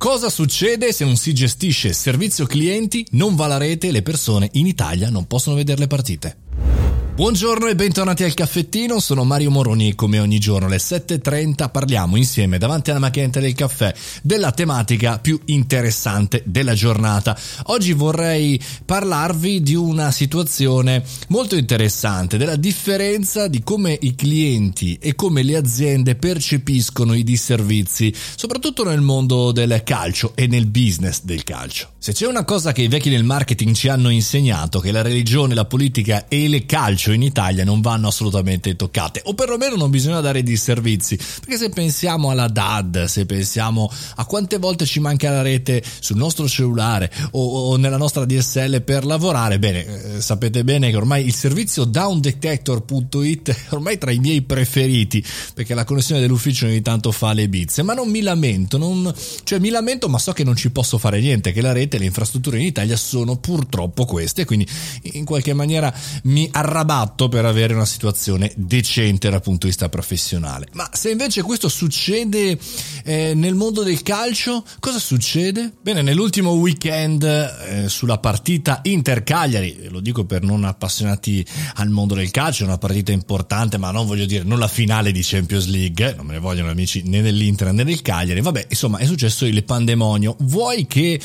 Cosa succede se non si gestisce servizio clienti, non va la rete e le persone in Italia non possono vedere le partite? Buongiorno e bentornati al caffettino, sono Mario Moroni come ogni giorno alle 7.30 parliamo insieme davanti alla macchinetta del caffè della tematica più interessante della giornata. Oggi vorrei parlarvi di una situazione molto interessante, della differenza di come i clienti e come le aziende percepiscono i disservizi, soprattutto nel mondo del calcio e nel business del calcio. Se c'è una cosa che i vecchi del marketing ci hanno insegnato, che la religione, la politica e il calcio in Italia non vanno assolutamente toccate, o perlomeno non bisogna dare disservizi, perché se pensiamo alla DAD, se pensiamo a quante volte ci manca la rete sul nostro cellulare o, o nella nostra DSL per lavorare, bene, eh, sapete bene che ormai il servizio downdetector.it è ormai tra i miei preferiti, perché la connessione dell'ufficio ogni tanto fa le bizze, ma non mi lamento, non, cioè mi lamento ma so che non ci posso fare niente, che la rete le infrastrutture in Italia sono purtroppo queste, quindi in qualche maniera mi arrabatto per avere una situazione decente dal punto di vista professionale. Ma se invece questo succede eh, nel mondo del calcio, cosa succede? Bene, nell'ultimo weekend eh, sulla partita Inter-Cagliari, lo dico per non appassionati al mondo del calcio, è una partita importante, ma non voglio dire non la finale di Champions League, non me ne vogliono amici né dell'Inter né del Cagliari, vabbè, insomma, è successo il pandemonio. Vuoi che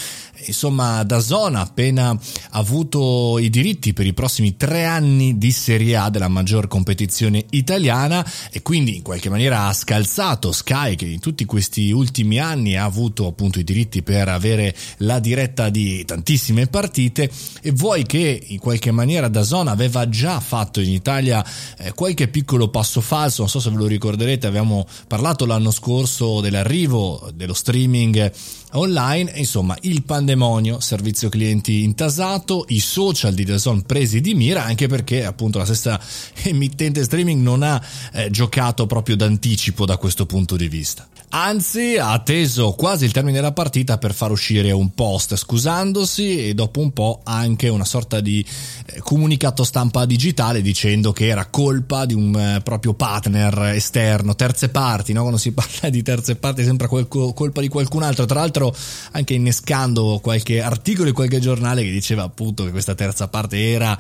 insomma da Zona appena avuto i diritti per i prossimi tre anni di Serie A della maggior competizione italiana e quindi in qualche maniera ha scalzato Sky che in tutti questi ultimi anni ha avuto appunto i diritti per avere la diretta di tantissime partite. E vuoi che in qualche maniera da Zona aveva già fatto in Italia eh, qualche piccolo passo falso, non so se ve lo ricorderete, abbiamo parlato l'anno scorso dell'arrivo dello streaming online, insomma il pandemonio, servizio clienti intasato, i social di Dazon presi di mira anche perché appunto la stessa emittente streaming non ha eh, giocato proprio d'anticipo da questo punto di vista. Anzi, ha atteso quasi il termine della partita per far uscire un post scusandosi e dopo un po' anche una sorta di eh, comunicato stampa digitale dicendo che era colpa di un eh, proprio partner esterno, terze parti, no? quando si parla di terze parti sembra colpa di qualcun altro, tra l'altro anche innescando qualche articolo di qualche giornale che diceva appunto che questa terza parte era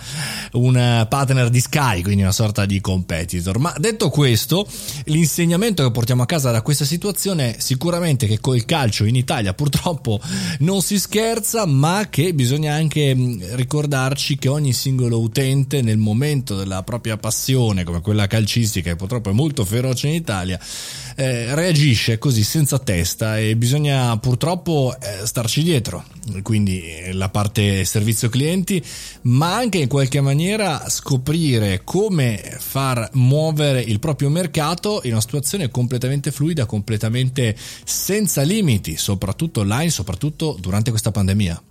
un partner di Sky, quindi una sorta di competitor. Ma detto questo, l'insegnamento che portiamo a casa da questa situazione è sicuramente che col calcio in Italia purtroppo non si scherza, ma che bisogna anche ricordarci che ogni singolo utente nel momento della propria passione, come quella calcistica, che purtroppo è molto feroce in Italia, eh, reagisce così senza testa e bisogna purtroppo eh, starci dietro, quindi eh, la parte servizio clienti, ma anche in qualche maniera scoprire come far muovere il proprio mercato in una situazione completamente fluida, completamente senza limiti, soprattutto online, soprattutto durante questa pandemia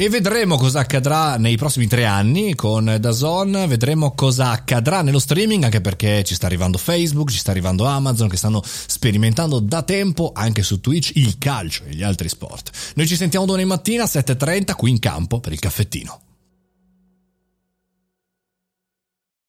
e vedremo cosa accadrà nei prossimi tre anni con Dazon, vedremo cosa accadrà nello streaming anche perché ci sta arrivando Facebook, ci sta arrivando Amazon che stanno sperimentando da tempo anche su Twitch il calcio e gli altri sport. Noi ci sentiamo domani mattina a 7.30 qui in campo per il caffettino.